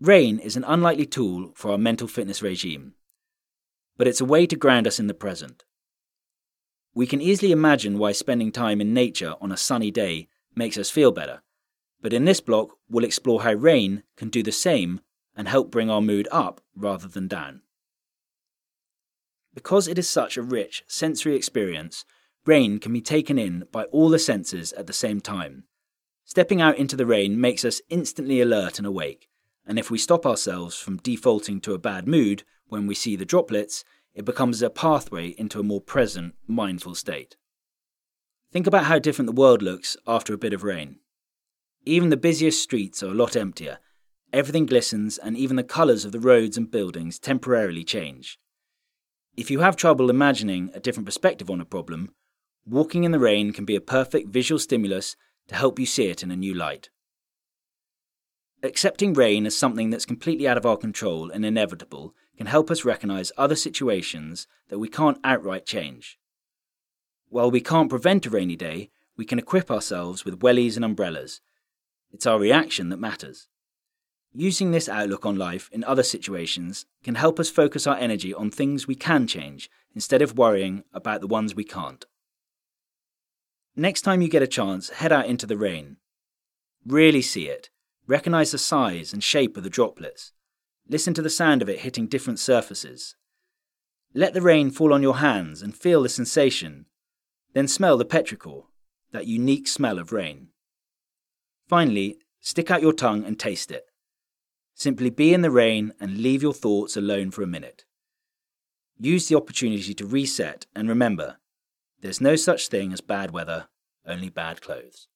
Rain is an unlikely tool for our mental fitness regime, but it's a way to ground us in the present. We can easily imagine why spending time in nature on a sunny day makes us feel better, but in this block, we'll explore how rain can do the same and help bring our mood up rather than down. Because it is such a rich sensory experience, rain can be taken in by all the senses at the same time. Stepping out into the rain makes us instantly alert and awake, and if we stop ourselves from defaulting to a bad mood when we see the droplets, it becomes a pathway into a more present, mindful state. Think about how different the world looks after a bit of rain. Even the busiest streets are a lot emptier, everything glistens, and even the colours of the roads and buildings temporarily change. If you have trouble imagining a different perspective on a problem, walking in the rain can be a perfect visual stimulus to help you see it in a new light. Accepting rain as something that's completely out of our control and inevitable can help us recognize other situations that we can't outright change. While we can't prevent a rainy day, we can equip ourselves with wellies and umbrellas. It's our reaction that matters. Using this outlook on life in other situations can help us focus our energy on things we can change instead of worrying about the ones we can't. Next time you get a chance, head out into the rain. Really see it Recognize the size and shape of the droplets. Listen to the sound of it hitting different surfaces. Let the rain fall on your hands and feel the sensation. Then smell the petrichor, that unique smell of rain. Finally, stick out your tongue and taste it. Simply be in the rain and leave your thoughts alone for a minute. Use the opportunity to reset and remember there's no such thing as bad weather, only bad clothes.